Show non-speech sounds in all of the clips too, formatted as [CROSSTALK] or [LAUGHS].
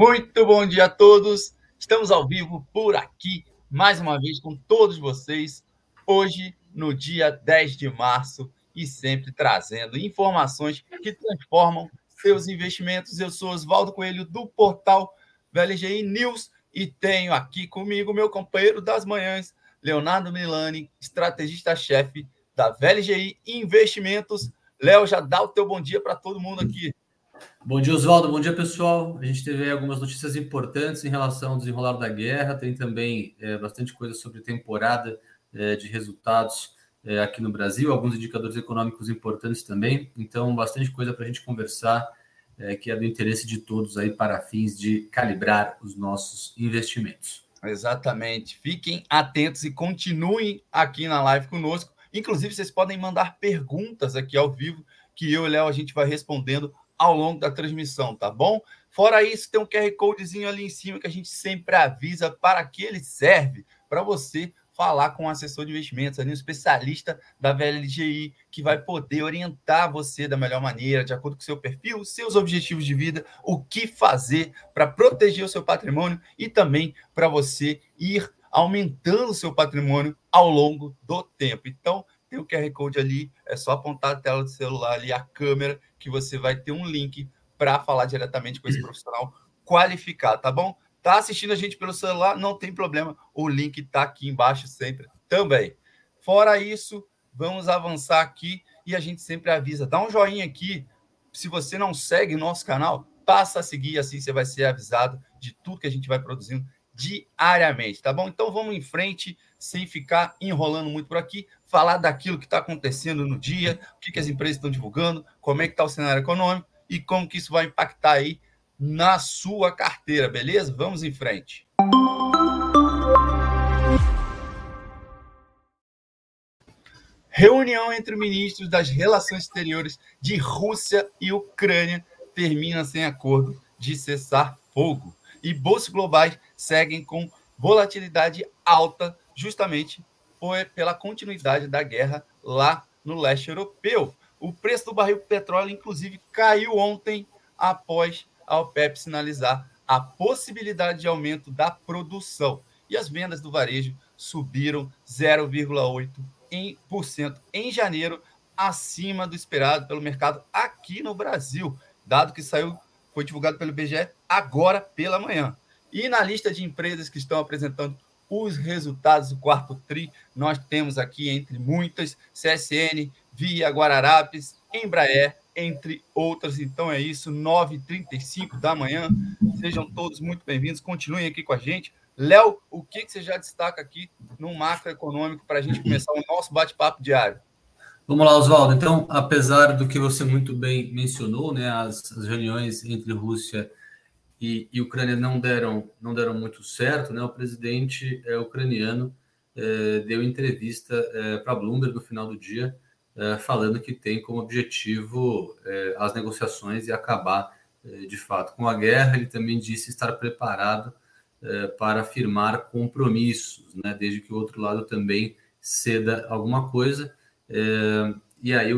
Muito bom dia a todos. Estamos ao vivo por aqui, mais uma vez com todos vocês, hoje, no dia 10 de março, e sempre trazendo informações que transformam seus investimentos. Eu sou Oswaldo Coelho, do portal VLGI News, e tenho aqui comigo meu companheiro das manhãs, Leonardo Milani, estrategista-chefe da VLGI Investimentos. Léo, já dá o teu bom dia para todo mundo aqui. Bom dia, Oswaldo. Bom dia, pessoal. A gente teve algumas notícias importantes em relação ao desenrolar da guerra. Tem também é, bastante coisa sobre temporada é, de resultados é, aqui no Brasil, alguns indicadores econômicos importantes também. Então, bastante coisa para a gente conversar, é, que é do interesse de todos aí para fins de calibrar os nossos investimentos. Exatamente. Fiquem atentos e continuem aqui na live conosco. Inclusive, vocês podem mandar perguntas aqui ao vivo, que eu e Léo a gente vai respondendo ao longo da transmissão, tá bom? Fora isso, tem um QR Codezinho ali em cima que a gente sempre avisa para que ele serve para você falar com um assessor de investimentos, ali, um especialista da VLGI, que vai poder orientar você da melhor maneira, de acordo com o seu perfil, seus objetivos de vida, o que fazer para proteger o seu patrimônio e também para você ir aumentando o seu patrimônio ao longo do tempo. Então, tem o QR Code ali, é só apontar a tela do celular ali, a câmera, que você vai ter um link para falar diretamente com esse profissional qualificado, tá bom? Tá assistindo a gente pelo celular, não tem problema, o link tá aqui embaixo sempre também. Fora isso, vamos avançar aqui e a gente sempre avisa, dá um joinha aqui. Se você não segue nosso canal, passa a seguir, assim você vai ser avisado de tudo que a gente vai produzindo diariamente, tá bom? Então vamos em frente, sem ficar enrolando muito por aqui, falar daquilo que está acontecendo no dia, o que, que as empresas estão divulgando, como é que está o cenário econômico e como que isso vai impactar aí na sua carteira, beleza? Vamos em frente. Reunião entre ministros das relações exteriores de Rússia e Ucrânia termina sem acordo de cessar fogo e bolsas globais seguem com volatilidade alta, justamente por, pela continuidade da guerra lá no leste europeu. O preço do barril de petróleo, inclusive, caiu ontem após a OPEP sinalizar a possibilidade de aumento da produção. E as vendas do varejo subiram 0,8% em janeiro, acima do esperado pelo mercado aqui no Brasil, dado que saiu foi divulgado pelo IBGE agora pela manhã. E na lista de empresas que estão apresentando os resultados do quarto TRI, nós temos aqui, entre muitas, CSN, Via, Guararapes, Embraer, entre outras. Então é isso, 9h35 da manhã. Sejam todos muito bem-vindos, continuem aqui com a gente. Léo, o que, que você já destaca aqui no macroeconômico para a gente começar o nosso bate-papo diário? Vamos lá, Oswaldo. Então, apesar do que você muito bem mencionou, né, as, as reuniões entre Rússia e, e, Ucrânia não deram, não deram muito certo, né? O presidente é, ucraniano é, deu entrevista é, para Bloomberg no final do dia, é, falando que tem como objetivo as negociações e acabar de fato com a guerra. Ele também disse estar preparado para firmar compromissos, né? Desde que o outro lado também ceda alguma coisa. É, e aí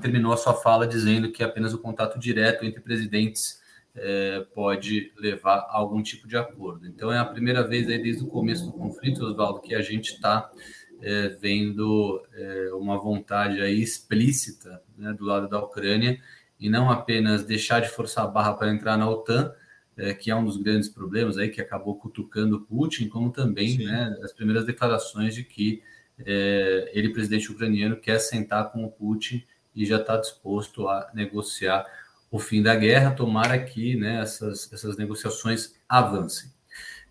terminou a sua fala dizendo que apenas o contato direto entre presidentes é, pode levar a algum tipo de acordo. Então é a primeira vez aí desde o começo do conflito, Oswaldo, que a gente está é, vendo é, uma vontade aí explícita né, do lado da Ucrânia e não apenas deixar de forçar a barra para entrar na OTAN, é, que é um dos grandes problemas aí que acabou cutucando Putin, como também né, as primeiras declarações de que é, ele, presidente ucraniano, quer sentar com o Putin e já está disposto a negociar o fim da guerra. Tomara que né, essas, essas negociações avancem.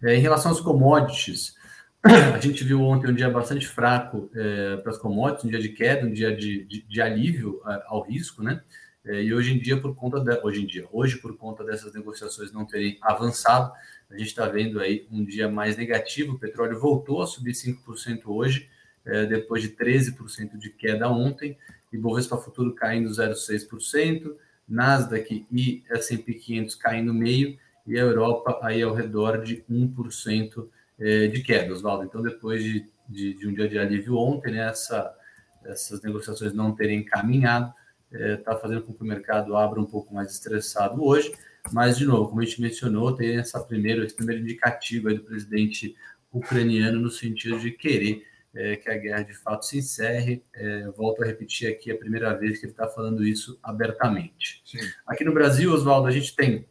É, em relação às commodities, [CLEARS THROAT] a gente viu ontem um dia bastante fraco é, para as commodities, um dia de queda, um dia de, de, de alívio é, ao risco, né? É, e hoje em dia, por conta de, hoje em dia, hoje por conta dessas negociações não terem avançado, a gente está vendo aí um dia mais negativo. O petróleo voltou a subir 5% hoje, é, depois de 13% de queda ontem, Ibovespa Futuro caindo 0,6%, Nasdaq e S&P 500 caindo meio, e a Europa aí ao redor de 1% é, de queda, Oswaldo. Então, depois de, de, de, um dia de alívio ontem, né, essa, essas negociações não terem caminhado, está é, tá fazendo com que o mercado abra um pouco mais estressado hoje, Mas, de novo, como a gente mencionou, tem essa primeira, esse primeiro indicativo do presidente ucraniano no sentido de querer é, que a guerra de fato se encerre. É, volto a repetir aqui, a primeira vez que ele está falando isso abertamente. Sim. Aqui no Brasil, Oswaldo, a gente tem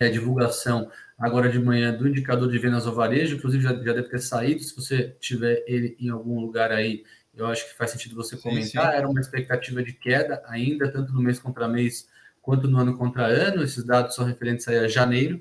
é, divulgação agora de manhã do indicador de vendas ao varejo, inclusive já, já deve ter saído. Se você tiver ele em algum lugar aí, eu acho que faz sentido você comentar. Sim, sim. Era uma expectativa de queda ainda, tanto no mês contra mês quanto no ano contra ano. Esses dados são referentes a janeiro.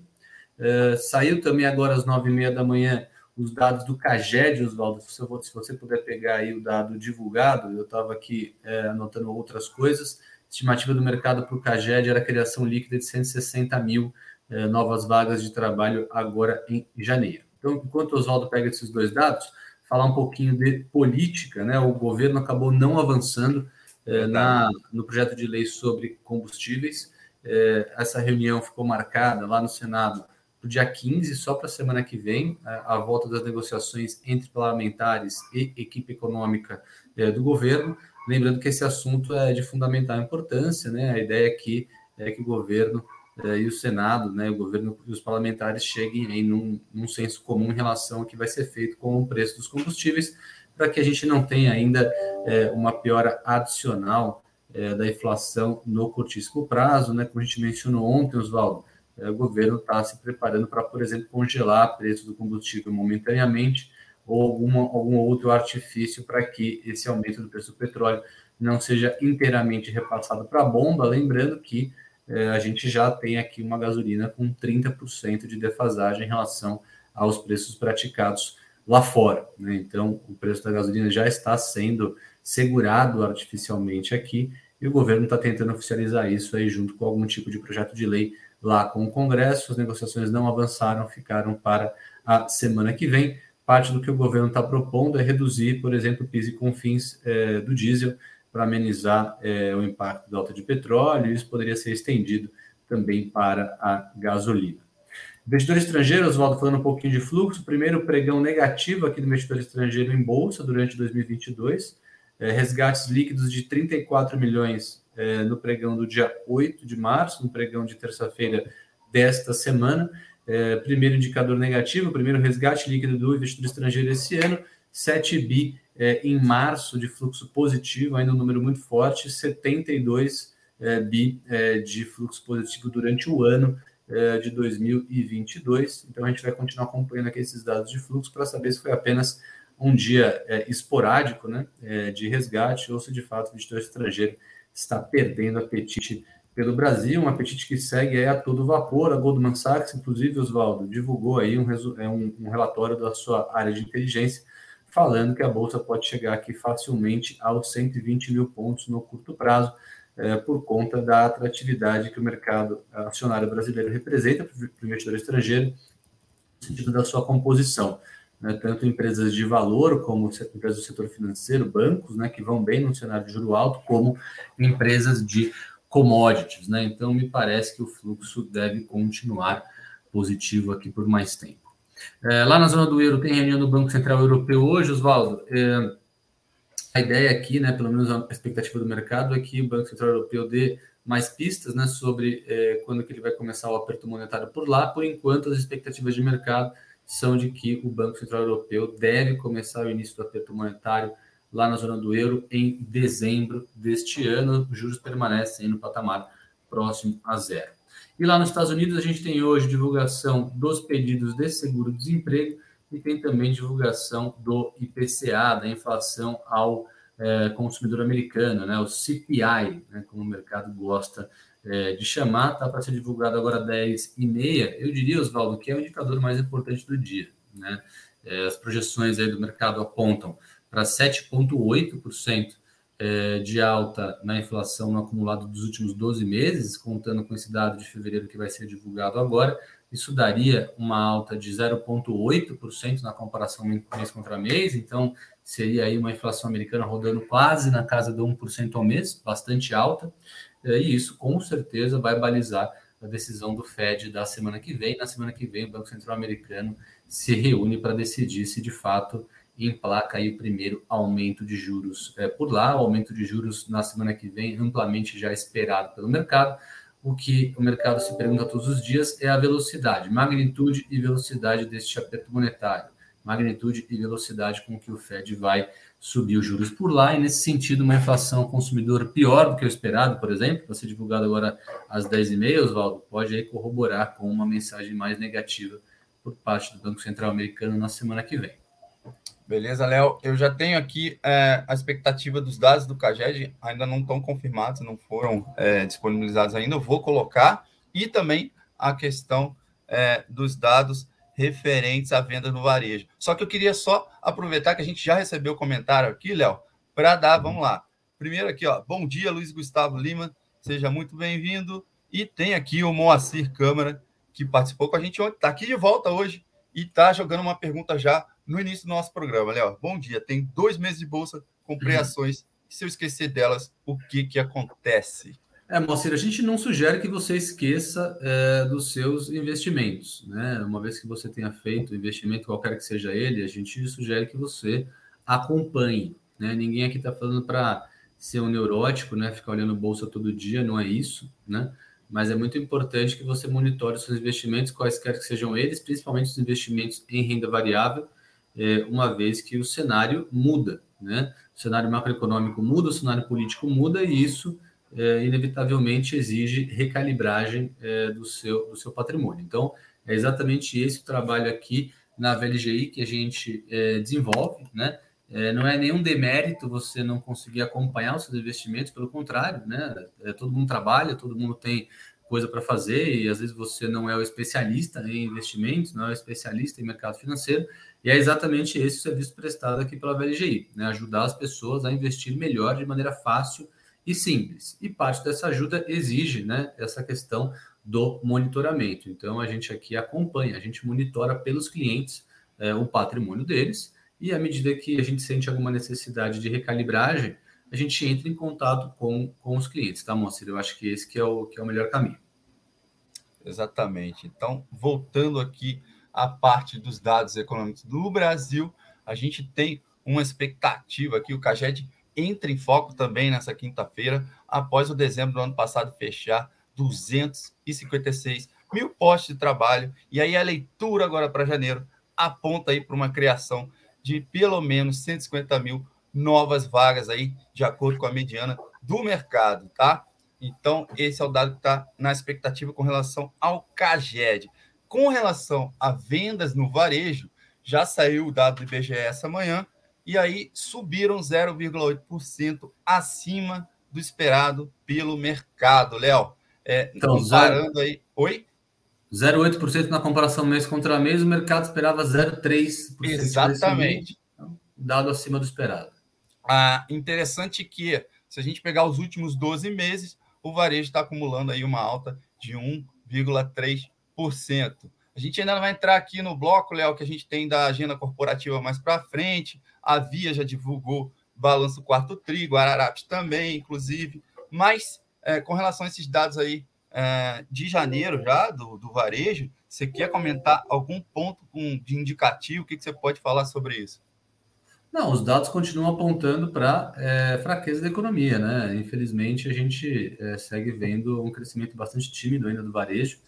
Uh, saiu também agora às nove e meia da manhã os dados do CAGED, Oswaldo, se, se você puder pegar aí o dado divulgado, eu estava aqui é, anotando outras coisas, estimativa do mercado para o CAGED era a criação líquida de 160 mil é, novas vagas de trabalho agora em janeiro. Então, enquanto o Oswaldo pega esses dois dados, falar um pouquinho de política, né? O governo acabou não avançando é, na, no projeto de lei sobre combustíveis. É, essa reunião ficou marcada lá no Senado para o dia 15, só para a semana que vem, a, a, volta das negociações entre parlamentares e equipe econômica é, do governo. Lembrando que esse assunto é de fundamental importância, né? A ideia aqui é que o governo é, e o Senado, né, o governo e os parlamentares cheguem aí num, num senso comum em relação ao que vai ser feito com o preço dos combustíveis, para que a gente não tenha ainda é, uma piora adicional é, da inflação no curtíssimo prazo, né? Como a gente mencionou ontem, Oswaldo, o governo está se preparando para, por exemplo, congelar preço do combustível momentaneamente ou alguma, algum outro artifício para que esse aumento do preço do petróleo não seja inteiramente repassado para a bomba, lembrando que é, a gente já tem aqui uma gasolina com 30% de defasagem em relação aos preços praticados lá fora. Né? Então, o preço da gasolina já está sendo segurado artificialmente aqui e o governo está tentando oficializar isso aí junto com algum tipo de projeto de lei lá com o Congresso, as negociações não avançaram, ficaram para a semana que vem. Parte do que o governo está propondo é reduzir, por exemplo, o PIS e CONFINS é, do diesel para amenizar é, o impacto da alta de petróleo, isso poderia ser estendido também para a gasolina. Investidor estrangeiro, Oswaldo, falando um pouquinho de fluxo, primeiro pregão negativo aqui do investidor estrangeiro em bolsa durante 2022, é, resgates líquidos de 34 milhões é, no pregão do dia 8 de março, no pregão de terça-feira desta semana. É, primeiro indicador negativo, primeiro resgate líquido do investidor estrangeiro esse ano, 7 bi é, em março de fluxo positivo, ainda um número muito forte, 72 é, bi é, de fluxo positivo durante o ano é, de 2022. Então a gente vai continuar acompanhando aqui esses dados de fluxo para saber se foi apenas um dia esporádico né, de resgate ou se de fato o investidor estrangeiro está perdendo apetite pelo Brasil, um apetite que segue a todo vapor. A Goldman Sachs, inclusive, Oswaldo, divulgou aí um, é um, um relatório da sua área de inteligência falando que a Bolsa pode chegar aqui facilmente aos 120 mil pontos no curto prazo, é, por conta da atratividade que o mercado acionário brasileiro representa para o investidor estrangeiro, no sentido da sua composição né, tanto empresas de valor, como empresas do setor financeiro, bancos, né, que vão bem no cenário de juro alto, como empresas de commodities. Né? Então, me parece que o fluxo deve continuar positivo aqui por mais tempo. É, lá na zona do euro tem reunião do Banco Central Europeu hoje, Oswaldo. É, a ideia aqui, né, pelo menos a expectativa do mercado, é que o Banco Central Europeu dê mais pistas né, sobre é, quando que ele vai começar o aperto monetário por lá. Por enquanto, as expectativas de mercado são de que o Banco Central Europeu deve começar o início do aperto monetário lá na zona do euro em dezembro deste ano. Os juros permanecem no patamar próximo a zero. E lá nos Estados Unidos, a gente tem hoje divulgação dos pedidos de seguro-desemprego e tem também divulgação do IPCA, da inflação ao é, consumidor americano, né, o CPI, né, como o mercado gosta é, de chamar, está para ser divulgado agora 10 e meia. Eu diria, Oswaldo, que é o indicador mais importante do dia. Né? É, as projeções aí do mercado apontam para 7,8% é, de alta na inflação no acumulado dos últimos 12 meses, contando com esse dado de fevereiro que vai ser divulgado agora. Isso daria uma alta de 0,8% na comparação mês contra mês, então seria aí uma inflação americana rodando quase na casa de 1% ao mês, bastante alta. É, e isso com certeza vai balizar a decisão do Fed da semana que vem. Na semana que vem, o Banco Central Americano se reúne para decidir se de fato emplaca aí o primeiro aumento de juros é, por lá. O aumento de juros na semana que vem, amplamente já esperado pelo mercado. o que o mercado se pergunta todos os dias é a velocidade, magnitude e velocidade deste aperto monetário, magnitude e velocidade com que o Fed vai subir os juros por lá, e nesse sentido, uma inflação consumidor pior do que o esperado, por exemplo, vai ser divulgado agora às 10h30, Oswaldo, pode corroborar com uma mensagem mais negativa por parte do Banco Central Americano na semana que vem. Beleza, Léo. Eu já tenho aqui é, a expectativa dos dados do CAGED, ainda não estão confirmados, não foram é, disponibilizados ainda. Eu vou colocar. E também a questão é, dos dados referentes à venda no varejo. Só que eu queria só aproveitar que a gente já recebeu o comentário aqui, Léo, para dar, vamos lá. Primeiro aqui, ó. Bom dia, Luiz Gustavo Lima. Seja muito bem-vindo. E tem aqui o Moacir Câmara, que participou com a gente ontem, está aqui de volta hoje e está jogando uma pergunta já no início do nosso programa. Léo, bom dia. Tem dois meses de bolsa, comprei uhum. ações. Se eu esquecer delas, o que, que acontece? É, Moacir, a gente não sugere que você esqueça é, dos seus investimentos. Né? Uma vez que você tenha feito o investimento, qualquer que seja ele, a gente sugere que você acompanhe. Né? Ninguém aqui está falando para ser um neurótico, né? ficar olhando bolsa todo dia, não é isso. Né? Mas é muito importante que você monitore os seus investimentos, quaisquer que sejam eles, principalmente os investimentos em renda variável, é, uma vez que o cenário muda, né? O cenário macroeconômico muda, o cenário político muda e isso é, inevitavelmente exige recalibragem é, do, seu, do seu patrimônio. Então, é exatamente esse o trabalho aqui na VLGI que a gente é, desenvolve, né? É, não é nenhum demérito você não conseguir acompanhar os seus investimentos, pelo contrário, né? É, todo mundo trabalha, todo mundo tem coisa para fazer e às vezes você não é o especialista em investimentos, não é o especialista em mercado financeiro, e é exatamente esse o serviço prestado aqui pela VLGI, né? ajudar as pessoas a investir melhor de maneira fácil e simples. E parte dessa ajuda exige né, essa questão do monitoramento. Então, a gente aqui acompanha, a gente monitora pelos clientes é, o patrimônio deles, e à medida que a gente sente alguma necessidade de recalibragem, a gente entra em contato com, com os clientes, tá, Moacir? Eu acho que esse que é, o, que é o melhor caminho. Exatamente. Então, voltando aqui a parte dos dados econômicos do Brasil, a gente tem uma expectativa aqui, o CAGED entra em foco também nessa quinta-feira, após o dezembro do ano passado fechar 256 mil postos de trabalho, e aí a leitura agora para janeiro aponta aí para uma criação de pelo menos 150 mil novas vagas aí, de acordo com a mediana do mercado, tá? Então, esse é o dado que está na expectativa com relação ao CAGED. Com relação a vendas no varejo, já saiu o dado do IBGE essa manhã, e aí subiram 0,8% acima do esperado pelo mercado. Léo, é, então, comparando aí. Oi? 0,8% na comparação mês contra mês, o mercado esperava 0,3%. Exatamente. Então, dado acima do esperado. Ah, interessante que, se a gente pegar os últimos 12 meses, o varejo está acumulando aí uma alta de 1,3%. A gente ainda vai entrar aqui no bloco, Léo, que a gente tem da agenda corporativa mais para frente. A Via já divulgou balanço quarto trigo, Ararapes também, inclusive. Mas é, com relação a esses dados aí é, de janeiro já, do, do varejo, você quer comentar algum ponto com, de indicativo? O que, que você pode falar sobre isso? Não, os dados continuam apontando para é, fraqueza da economia, né? Infelizmente, a gente é, segue vendo um crescimento bastante tímido ainda do varejo.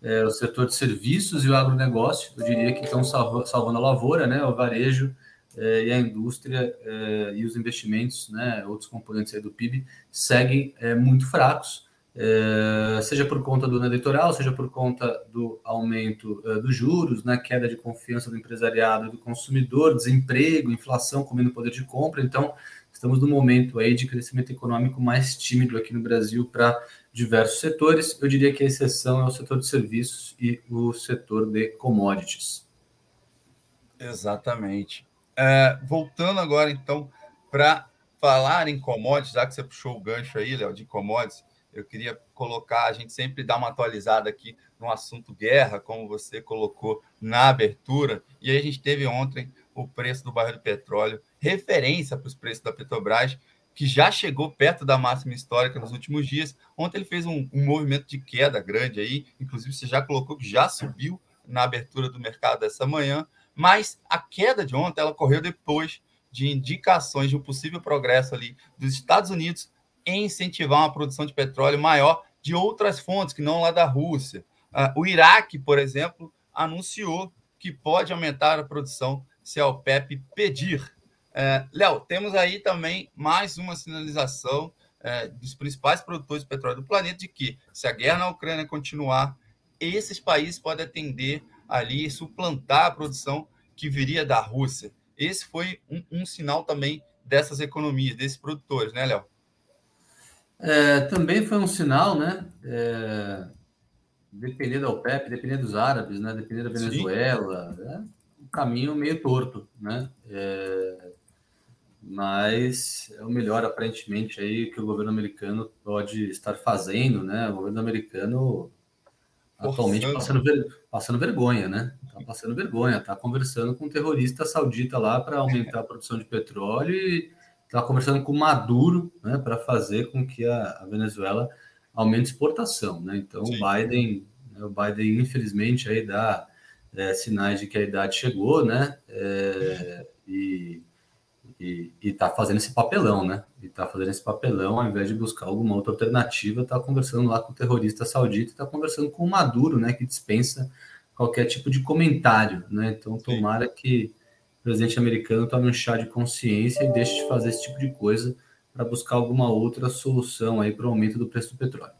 É, o setor de serviços e o agronegócio, eu diria que estão salvando a lavoura, né? O varejo é, e a indústria é, e os investimentos, né? Outros componentes do PIB seguem é, muito fracos. É, seja por conta do ano eleitoral, seja por conta do aumento uh, dos juros, né, queda de confiança do empresariado e do consumidor, desemprego, inflação comendo poder de compra. Então, estamos no momento aí de crescimento econômico mais tímido aqui no Brasil para diversos setores. Eu diria que a exceção é o setor de serviços e o setor de commodities. Exatamente. É, voltando agora, então, para falar em commodities, já que você puxou o gancho aí, Léo, de commodities, eu queria colocar, a gente sempre dá uma atualizada aqui no assunto guerra, como você colocou na abertura, e aí a gente teve ontem o preço do barril de petróleo, referência para os preços da Petrobras, que já chegou perto da máxima histórica nos últimos dias. Ontem ele fez um, um movimento de queda grande aí, inclusive você já colocou que já subiu na abertura do mercado essa manhã, mas a queda de ontem ela ocorreu depois de indicações de um possível progresso ali dos Estados Unidos em incentivar uma produção de petróleo maior de outras fontes, que não lá da Rússia. Uh, o Iraque, por exemplo, anunciou que pode aumentar a produção se a OPEP pedir. Uh, Léo, temos aí também mais uma sinalização uh, dos principais produtores de petróleo do planeta de que, se a guerra na Ucrânia continuar, esses países podem atender ali, suplantar a produção que viria da Rússia. Esse foi um, um sinal também dessas economias, desses produtores, né, Léo? É, também foi um sinal, né? É, depender da OPEP, depender dos árabes, né? Depender da Venezuela, né? um caminho meio torto, né? É, mas é o melhor aparentemente aí que o governo americano pode estar fazendo, né? O governo americano atualmente passando, ver, passando vergonha, né? Tá passando vergonha, tá conversando com um terrorista saudita lá para aumentar a produção de petróleo e está conversando com Maduro né, para fazer com que a, a, Venezuela aumente exportação. Né? Então, Sim. o Biden, né, o Biden, infelizmente, aí dá é, sinais de que a idade chegou, né? É, e está fazendo esse papelão, né? E está fazendo esse papelão, ao invés de buscar alguma outra alternativa, está conversando lá com o terrorista saudita, está conversando com o Maduro, né? Que dispensa qualquer tipo de comentário, né? Então, tomara Sim. que presidente americano tome um chá de consciência e deixe de fazer esse tipo de coisa para buscar alguma outra solução aí para o aumento do preço do petróleo.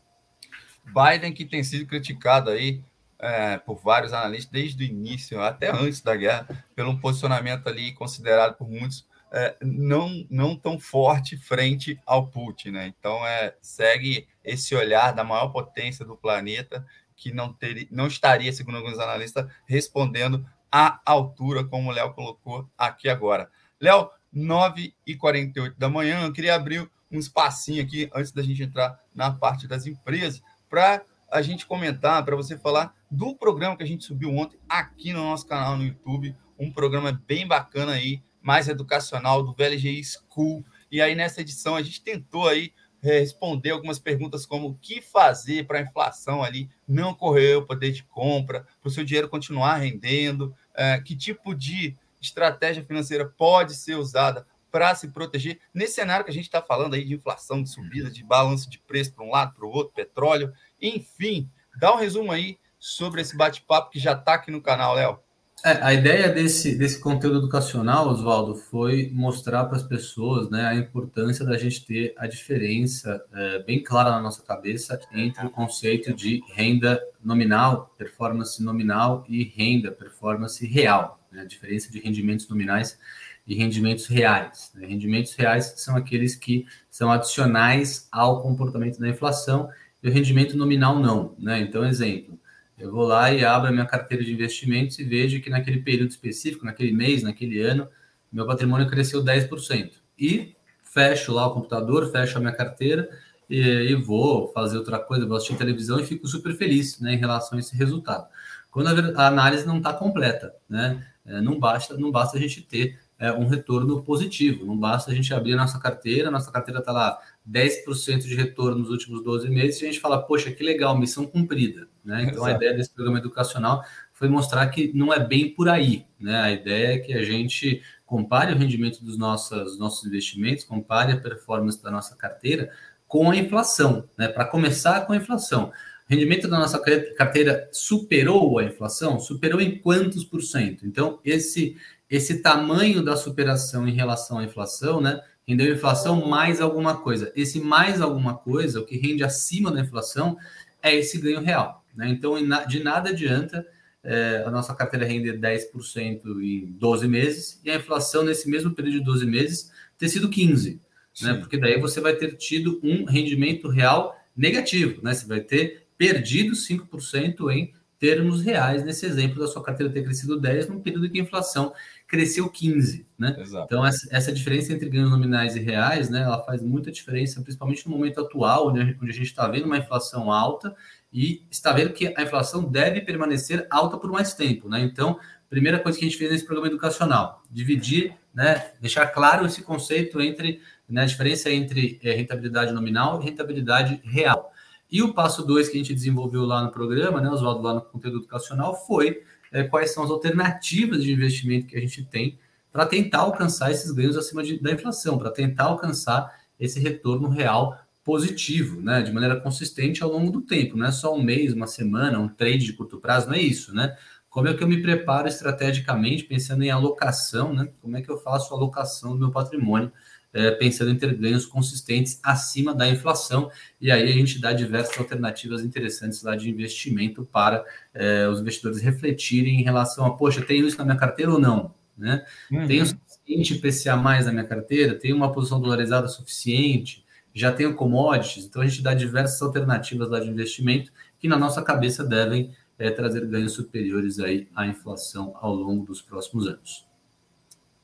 Biden, que tem sido criticado aí é, por vários analistas desde o início, até antes da guerra, pelo um posicionamento ali considerado por muitos é, não, não tão forte frente ao Putin, né? Então é, segue esse olhar da maior potência do planeta que não, teria, não estaria, segundo alguns analistas, respondendo à altura, como o Léo colocou aqui agora. Léo, 9h48 da manhã, eu queria abrir um espacinho aqui, antes da gente entrar na parte das empresas, para a gente comentar, para você falar do programa que a gente subiu ontem aqui no nosso canal no YouTube, um programa bem bacana aí, mais educacional do VLG School. E aí nessa edição a gente tentou aí responder algumas perguntas como o que fazer para a inflação ali não correr o poder de compra, para o seu dinheiro continuar rendendo, é, que tipo de estratégia financeira pode ser usada para se proteger nesse cenário que a gente está falando aí de inflação, de subida, de balanço de preço para um lado, para o outro, petróleo, enfim. Dá um resumo aí sobre esse bate-papo que já está aqui no canal, Léo. É, a ideia desse, desse conteúdo educacional, Oswaldo, foi mostrar para as pessoas né, a importância da gente ter a diferença é, bem clara na nossa cabeça entre o conceito de renda nominal, performance nominal, e renda, performance real. Né, a diferença de rendimentos nominais e rendimentos reais. Né? Rendimentos reais são aqueles que são adicionais ao comportamento da inflação, e o rendimento nominal não. Né? Então, exemplo eu vou lá e abro a minha carteira de investimentos e vejo que naquele período específico, naquele mês, naquele ano, meu patrimônio cresceu 10%. E fecho lá o computador, fecho a minha carteira e, e vou fazer outra coisa, vou assistir televisão e fico super feliz né, em relação a esse resultado. Quando a, a análise não está completa, né? É, não, basta, não basta a gente ter é, um retorno positivo, não basta a gente abrir a nossa carteira, a nossa carteira está lá 10% de retorno nos últimos 12 meses, e a gente fala, poxa, que legal, missão cumprida. Né? Então, Exato. a ideia desse programa educacional foi mostrar que não é bem por aí. Né? A ideia é que a gente compare o rendimento dos nossos, nossos investimentos, compare a performance da nossa carteira com a inflação, né? para começar com a inflação. O rendimento da nossa carteira superou a inflação? Superou em quantos por cento? Então, esse, esse tamanho da superação em relação à inflação, né? Rendeu inflação mais alguma coisa. Esse mais alguma coisa, o que rende acima da inflação, é esse ganho real. Né? Então, de nada adianta é, a nossa carteira render 10% em 12 meses e a inflação nesse mesmo período de 12 meses ter sido 15%. Né? Porque daí você vai ter tido um rendimento real negativo. Né? Você vai ter perdido 5% em termos reais nesse exemplo da sua carteira ter crescido 10 num período que a inflação cresceu 15, né? Exato. Então essa, essa, diferença entre ganhos nominais e reais, né, ela faz muita diferença, principalmente no momento atual, onde a gente, onde a gente está vendo uma inflação alta e está vendo que a inflação deve permanecer alta por mais tempo, né? Então, primeira coisa que a gente fez nesse programa educacional, dividir, né, deixar claro esse conceito entre né, a diferença entre é, rentabilidade nominal e rentabilidade real. E o passo dois que a gente desenvolveu lá no programa, né, Oswaldo, lá no conteúdo educacional, foi é, quais são as alternativas de investimento que a gente tem para tentar alcançar esses ganhos acima de, da inflação, para tentar alcançar esse retorno real positivo, né? De maneira consistente ao longo do tempo, não é só um mês, uma semana, um trade de curto prazo, não é isso, né? Como é que eu me preparo estrategicamente, pensando em alocação, né? Como é que eu faço a alocação do meu patrimônio, é, pensando em ter ganhos consistentes acima da inflação? E aí a gente dá diversas alternativas interessantes lá de investimento para é, os investidores refletirem em relação a, poxa, tenho isso na minha carteira ou não? Né? Uhum. Tenho suficiente PCA mais na minha carteira? Tenho uma posição dolarizada suficiente? Já tenho commodities? Então a gente dá diversas alternativas lá de investimento que na nossa cabeça devem é, trazer ganhos superiores aí à inflação ao longo dos próximos anos.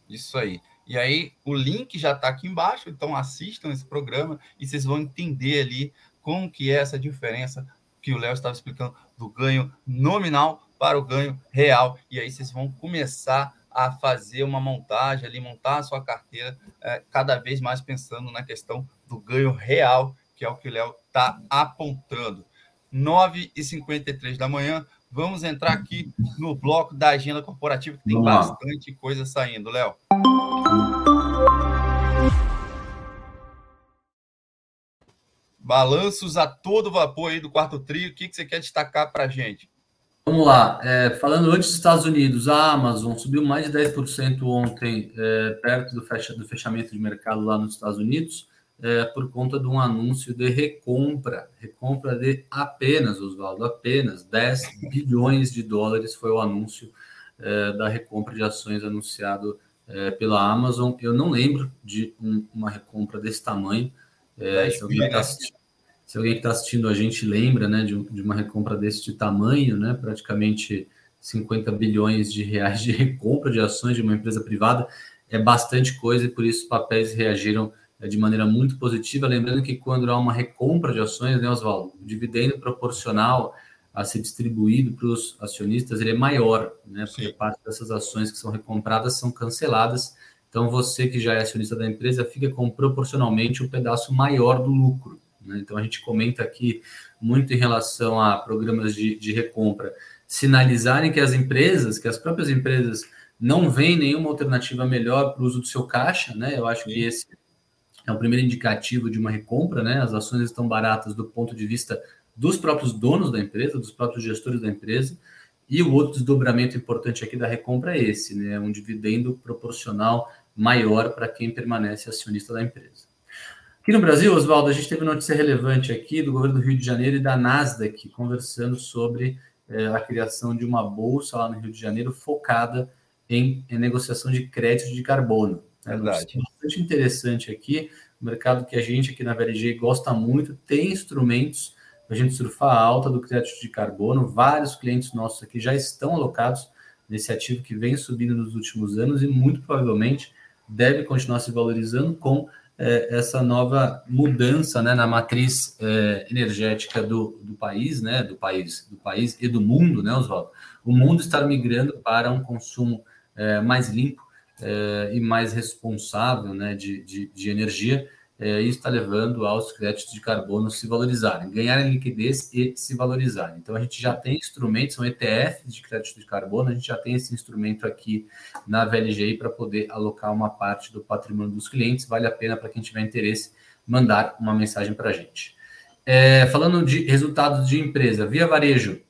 Isso aí. E aí, o link já está aqui embaixo, então assistam esse programa e vocês vão entender ali como que é essa diferença que o Léo estava explicando do ganho nominal para o ganho real. E aí vocês vão começar a fazer uma montagem ali, montar a sua carteira, é, cada vez mais pensando na questão do ganho real, que é o que o Léo está apontando. 9h53 da manhã. Vamos entrar aqui no bloco da agenda corporativa, que tem Vamos bastante lá. coisa saindo, Léo. Balanços a todo vapor aí do quarto trio. O que, que você quer destacar para a gente? Vamos lá. É, falando antes dos Estados Unidos, a Amazon subiu mais de 10% ontem, é, perto do, fecha, do fechamento de mercado lá nos Estados Unidos é, por conta de um anúncio de recompra, recompra de apenas, Oswaldo, apenas 10 bilhões de dólares foi o anúncio é, da recompra de ações anunciado é, pela Amazon. Eu não lembro de um, uma recompra desse tamanho. É, se alguém está assistindo, está assistindo a gente lembra né, de, de uma recompra desse tamanho, né, praticamente 50 bilhões de reais de [LAUGHS] recompra de ações de uma empresa privada, é bastante coisa e por isso os papéis reagiram de maneira muito positiva. Lembrando que quando há uma recompra de ações, né, Oswaldo, o dividendo proporcional a ser distribuído para os acionistas ele é maior, né? Porque Sim. parte dessas ações que são recompradas são canceladas. Então, você que já é acionista da empresa fica com proporcionalmente um pedaço maior do lucro. Né? Então, a gente comenta aqui muito em relação a programas de, de recompra sinalizarem que as empresas, que as próprias empresas não veem nenhuma alternativa melhor para o uso do seu caixa, né? Eu acho Sim. que esse é o primeiro indicativo de uma recompra, né? As ações estão baratas do ponto de vista dos próprios donos da empresa, dos próprios gestores da empresa. E o outro desdobramento importante aqui da recompra é esse, né? Um dividendo proporcional maior para quem permanece acionista da empresa. Aqui no Brasil, Oswaldo, a gente teve notícia relevante aqui do governo do Rio de Janeiro e da Nasdaq conversando sobre eh, a criação de uma bolsa lá no Rio de Janeiro focada em, em negociação de crédito de carbono. É verdade. Bastante interessante aqui, o mercado que a gente aqui na VLG gosta muito, tem instrumentos para a gente surfar a alta do crédito de carbono. Vários clientes nossos aqui já estão alocados nesse ativo que vem subindo nos últimos anos e muito provavelmente deve continuar se valorizando com é, essa nova mudança né, na matriz é, energética do, do país, né, do país, do país e do mundo, né, Oswaldo? O mundo está migrando para um consumo é, mais limpo, é, e mais responsável né, de, de, de energia, isso está levando aos créditos de carbono se valorizarem, ganharem liquidez e se valorizarem. Então, a gente já tem instrumentos, são ETFs de crédito de carbono, a gente já tem esse instrumento aqui na VLGI para poder alocar uma parte do patrimônio dos clientes. Vale a pena para quem tiver interesse mandar uma mensagem para a gente. É, falando de resultados de empresa, Via Varejo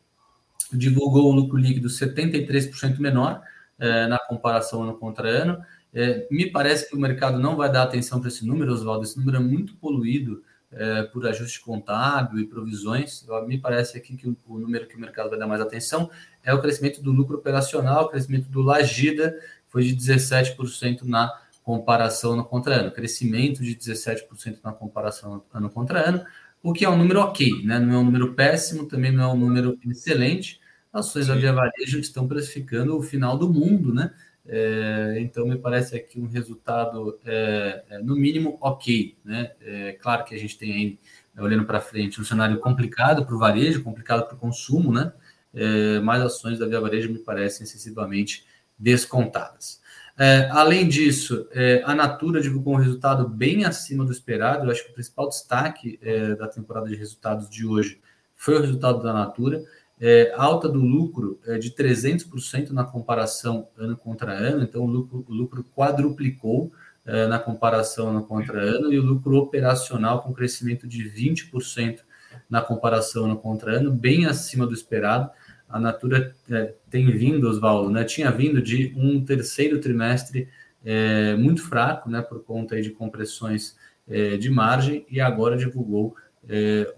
divulgou o lucro líquido 73% menor, é, na comparação ano contra ano. É, me parece que o mercado não vai dar atenção para esse número, Oswaldo. Esse número é muito poluído é, por ajuste contábil e provisões. Me parece aqui que o, o, número que o mercado vai dar mais atenção é o crescimento do lucro operacional, o crescimento do Lagida foi de 17% na comparação ano contra ano, crescimento de 17% na comparação ano contra ano, o que é um número ok, né? não é um número péssimo, também não é um número excelente, ações da Via Varejo estão precificando o final do mundo, né? É, então, me parece aqui um resultado, é, é, no mínimo, ok. Né? É, claro que a gente tem aí, olhando para frente, um cenário complicado para o varejo, complicado para o consumo, né? É, mas ações da Via Varejo me parecem excessivamente descontadas. É, além disso, a Natura divulgou um resultado bem acima do esperado. Eu acho que o principal destaque da temporada de resultados de hoje foi o resultado da Natura é, alta do lucro é, de 300% na comparação ano contra ano, então o lucro, o lucro quadruplicou é, na comparação no contra ano e o lucro operacional com crescimento de 20% na comparação no contra ano, bem acima do esperado. A Natura é, tem vindo, Oswaldo, né? Tinha vindo de um terceiro trimestre é, muito fraco, né? Por conta de compressões é, de margem e agora divulgou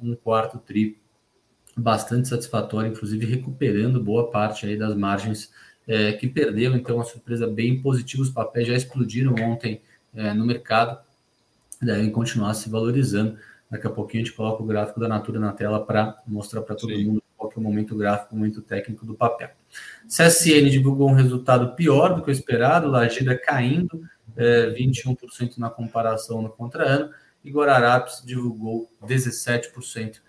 um quarto tri bastante satisfatório, inclusive recuperando boa parte aí das margens é, que perdeu. Então, uma surpresa bem positiva. Os papéis já explodiram ontem é, no mercado, devem continuar se valorizando. Daqui a pouquinho a gente coloca o gráfico da Natura na tela para mostrar para todo Sim. mundo qual que é o momento gráfico, o momento técnico do papel. CSN divulgou um resultado pior do que o esperado, Lagida caindo é, 21% na comparação no contra-ano, e Guararapes divulgou 17% é,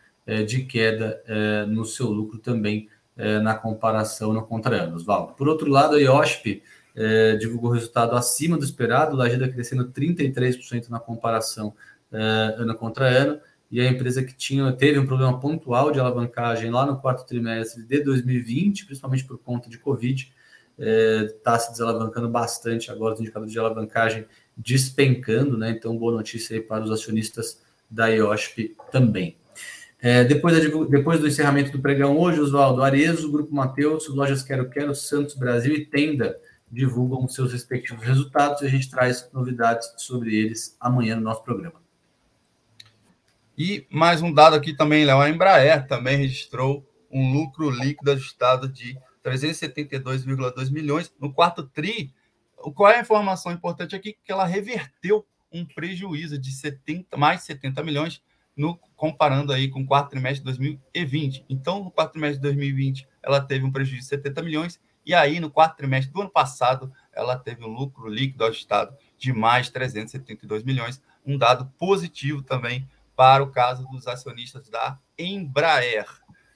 de queda é, no seu lucro também é, na comparação no contra-ano. Por outro lado, a IOSP é, divulgou resultado acima do esperado, Lagida crescendo 33% na comparação é, ano contra ano, e a empresa que tinha teve um problema pontual de alavancagem lá no quarto trimestre de 2020, principalmente por conta de Covid, está é, se desalavancando bastante agora, os indicadores de alavancagem despencando, né? Então, boa notícia aí para os acionistas da IOSP também. É, depois, da, depois do encerramento do pregão hoje, Oswaldo Arezo, Grupo Mateus, Lojas Quero Quero, Santos Brasil e Tenda divulgam seus respectivos resultados e a gente traz novidades sobre eles amanhã no nosso programa. E mais um dado aqui também, Léo, a Embraer também registrou um lucro líquido ajustado de 372,2 milhões no quarto tri. Qual é a informação importante aqui? Que ela reverteu um prejuízo de 70, mais 70 milhões no comparando aí com o quarto trimestre de 2020. Então, no quarto trimestre de 2020, ela teve um prejuízo de 70 milhões e aí, no quarto trimestre do ano passado, ela teve um lucro líquido ajustado de mais 372 milhões, um dado positivo também para o caso dos acionistas da Embraer.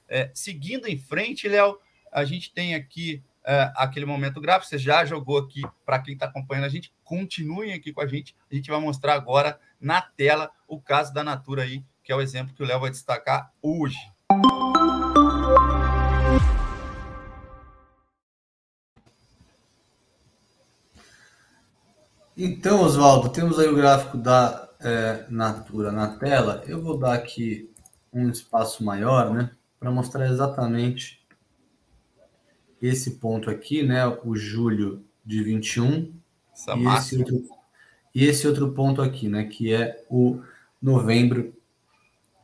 É, seguindo em frente, Léo, a gente tem aqui é, aquele momento gráfico, você já jogou aqui para quem está acompanhando a gente, continuem aqui com a gente, a gente vai mostrar agora na tela o caso da Natura aí, que é o exemplo que o Léo vai destacar hoje. Então, Oswaldo, temos aí o gráfico da é, Natura na tela. Eu vou dar aqui um espaço maior, né, para mostrar exatamente esse ponto aqui, né, o julho de 21 Essa e esse, outro, e esse outro ponto aqui, né, que é o novembro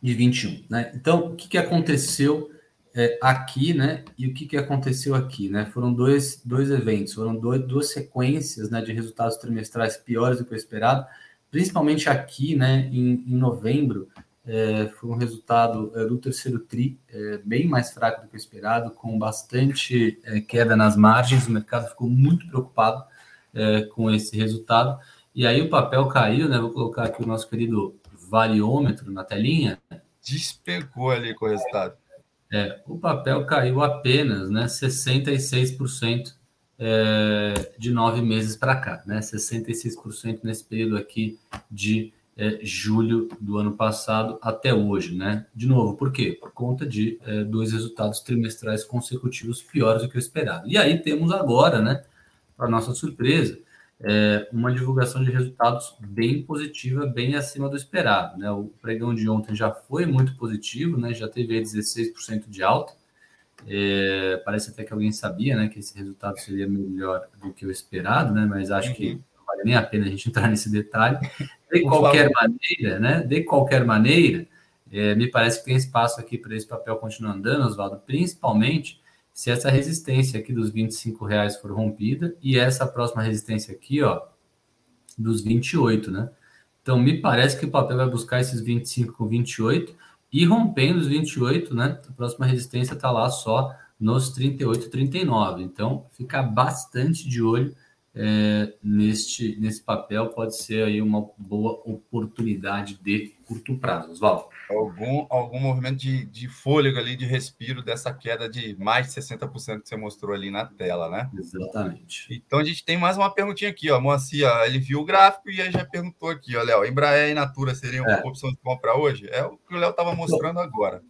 de 21, né? Então, o que, que aconteceu é, aqui, né? E o que, que aconteceu aqui, né? Foram dois, dois eventos, foram dois, duas sequências né, de resultados trimestrais piores do que o esperado, principalmente aqui, né? Em, em novembro, é, foi um resultado é, do terceiro TRI é, bem mais fraco do que o esperado, com bastante é, queda nas margens. O mercado ficou muito preocupado é, com esse resultado. E aí o papel caiu, né? Vou colocar aqui o nosso querido variômetro na telinha. Despegou ali com o resultado. É, o papel caiu apenas né, 66% é, de nove meses para cá, né? 66% nesse período aqui de é, julho do ano passado até hoje, né? De novo, por quê? Por conta de é, dois resultados trimestrais consecutivos piores do que o esperado. E aí temos agora, né, para nossa surpresa, é, uma divulgação de resultados bem positiva, bem acima do esperado. Né? O pregão de ontem já foi muito positivo, né? já teve 16% de alta. É, parece até que alguém sabia né, que esse resultado seria melhor do que o esperado, né? mas acho que uhum. não vale nem a pena a gente [LAUGHS] entrar nesse detalhe. De [LAUGHS] qualquer maneira, né? de qualquer maneira, é, me parece que tem espaço aqui para esse papel continuar andando, Oswaldo, principalmente se essa resistência aqui dos 25 reais for rompida e essa próxima resistência aqui, ó, dos 28, né? Então, me parece que o papel vai buscar esses 25 com 28 e rompendo os 28, né? A próxima resistência está lá só nos 38, 39. Então, ficar bastante de olho é, neste, nesse papel pode ser aí uma boa oportunidade de curto prazo. Oswaldo. Algum, algum movimento de, de fôlego ali, de respiro dessa queda de mais de 60% que você mostrou ali na tela, né? Exatamente. Então a gente tem mais uma perguntinha aqui, ó. Moacir, ele viu o gráfico e aí já perguntou aqui, ó, Léo, Embraer e Natura seriam é. opção de compra hoje? É o que o Léo estava mostrando agora.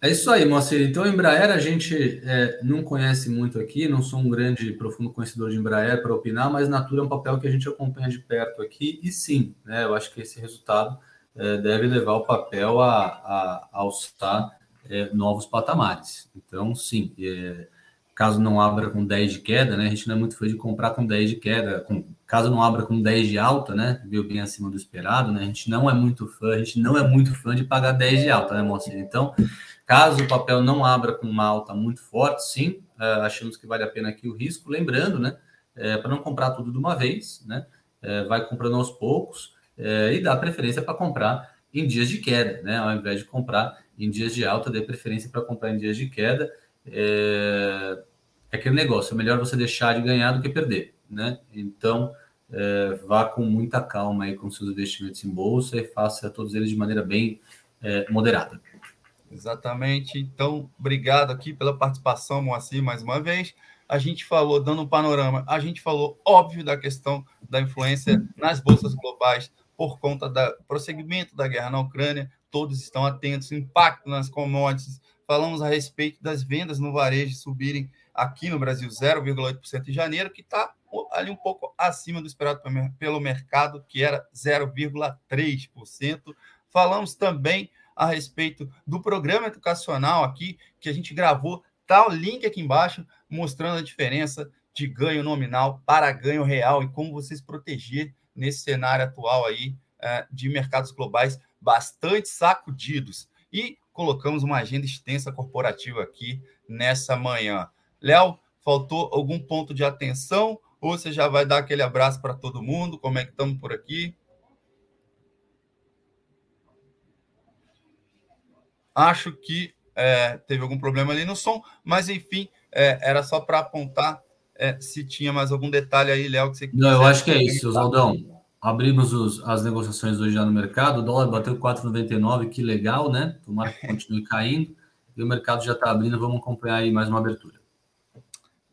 É isso aí, Moacir. Então, Embraer a gente é, não conhece muito aqui, não sou um grande, profundo conhecedor de Embraer para opinar, mas Natura é um papel que a gente acompanha de perto aqui, e sim, né, eu acho que esse resultado deve levar o papel a, a, a alçar é, novos patamares. Então, sim, é, caso não abra com 10 de queda, né? A gente não é muito fã de comprar com 10 de queda, com, caso não abra com 10 de alta, né? Viu bem acima do esperado, né? A gente não é muito fã, a gente não é muito fã de pagar 10 de alta, né, Moacir? Então, caso o papel não abra com uma alta muito forte, sim, uh, achamos que vale a pena aqui o risco, lembrando, né? É, para não comprar tudo de uma vez, né? É, vai comprando aos poucos é, e dá preferência para comprar em dias de queda, né? Ao invés de comprar em dias de alta, dê preferência para comprar em dias de queda é, é aquele negócio, é melhor você deixar de ganhar do que perder, né? Então, é, vá com muita calma aí com seus investimentos em bolsa e faça todos eles de maneira bem é, moderada. Exatamente. Então, obrigado aqui pela participação, Moacir, mais uma vez. A gente falou, dando um panorama, a gente falou, óbvio, da questão da influência nas bolsas globais por conta do prosseguimento da guerra na Ucrânia. Todos estão atentos, impacto nas commodities, falamos a respeito das vendas no varejo subirem aqui no Brasil 0,8% em janeiro, que está ali um pouco acima do esperado pelo mercado, que era 0,3%. Falamos também a respeito do programa educacional aqui, que a gente gravou, tá o link aqui embaixo, mostrando a diferença de ganho nominal para ganho real e como vocês proteger nesse cenário atual aí eh, de mercados globais bastante sacudidos. E colocamos uma agenda extensa corporativa aqui nessa manhã. Léo, faltou algum ponto de atenção ou você já vai dar aquele abraço para todo mundo? Como é que estamos por aqui? Acho que é, teve algum problema ali no som, mas enfim, é, era só para apontar é, se tinha mais algum detalhe aí, Léo, que você Não, eu acho que é isso, Oswaldão. Abrimos os, as negociações hoje já no mercado, o dólar bateu 4,99, que legal, né? Tomara que continue [LAUGHS] caindo. E o mercado já está abrindo, vamos acompanhar aí mais uma abertura.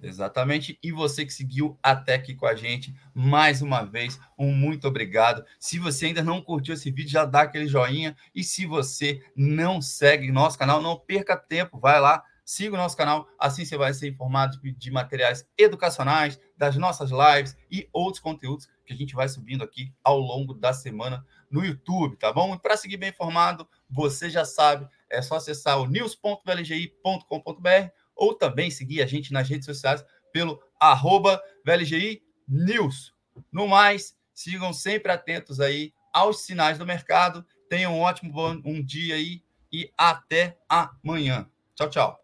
Exatamente. E você que seguiu até aqui com a gente, mais uma vez, um muito obrigado. Se você ainda não curtiu esse vídeo, já dá aquele joinha. E se você não segue nosso canal, não perca tempo, vai lá, siga o nosso canal, assim você vai ser informado de materiais educacionais, das nossas lives e outros conteúdos que a gente vai subindo aqui ao longo da semana no YouTube, tá bom? E para seguir bem informado, você já sabe, é só acessar o news.vlgi.com.br ou também seguir a gente nas redes sociais pelo arroba VLGI News. No mais, sigam sempre atentos aí aos sinais do mercado. Tenham um ótimo um dia aí e até amanhã. Tchau, tchau.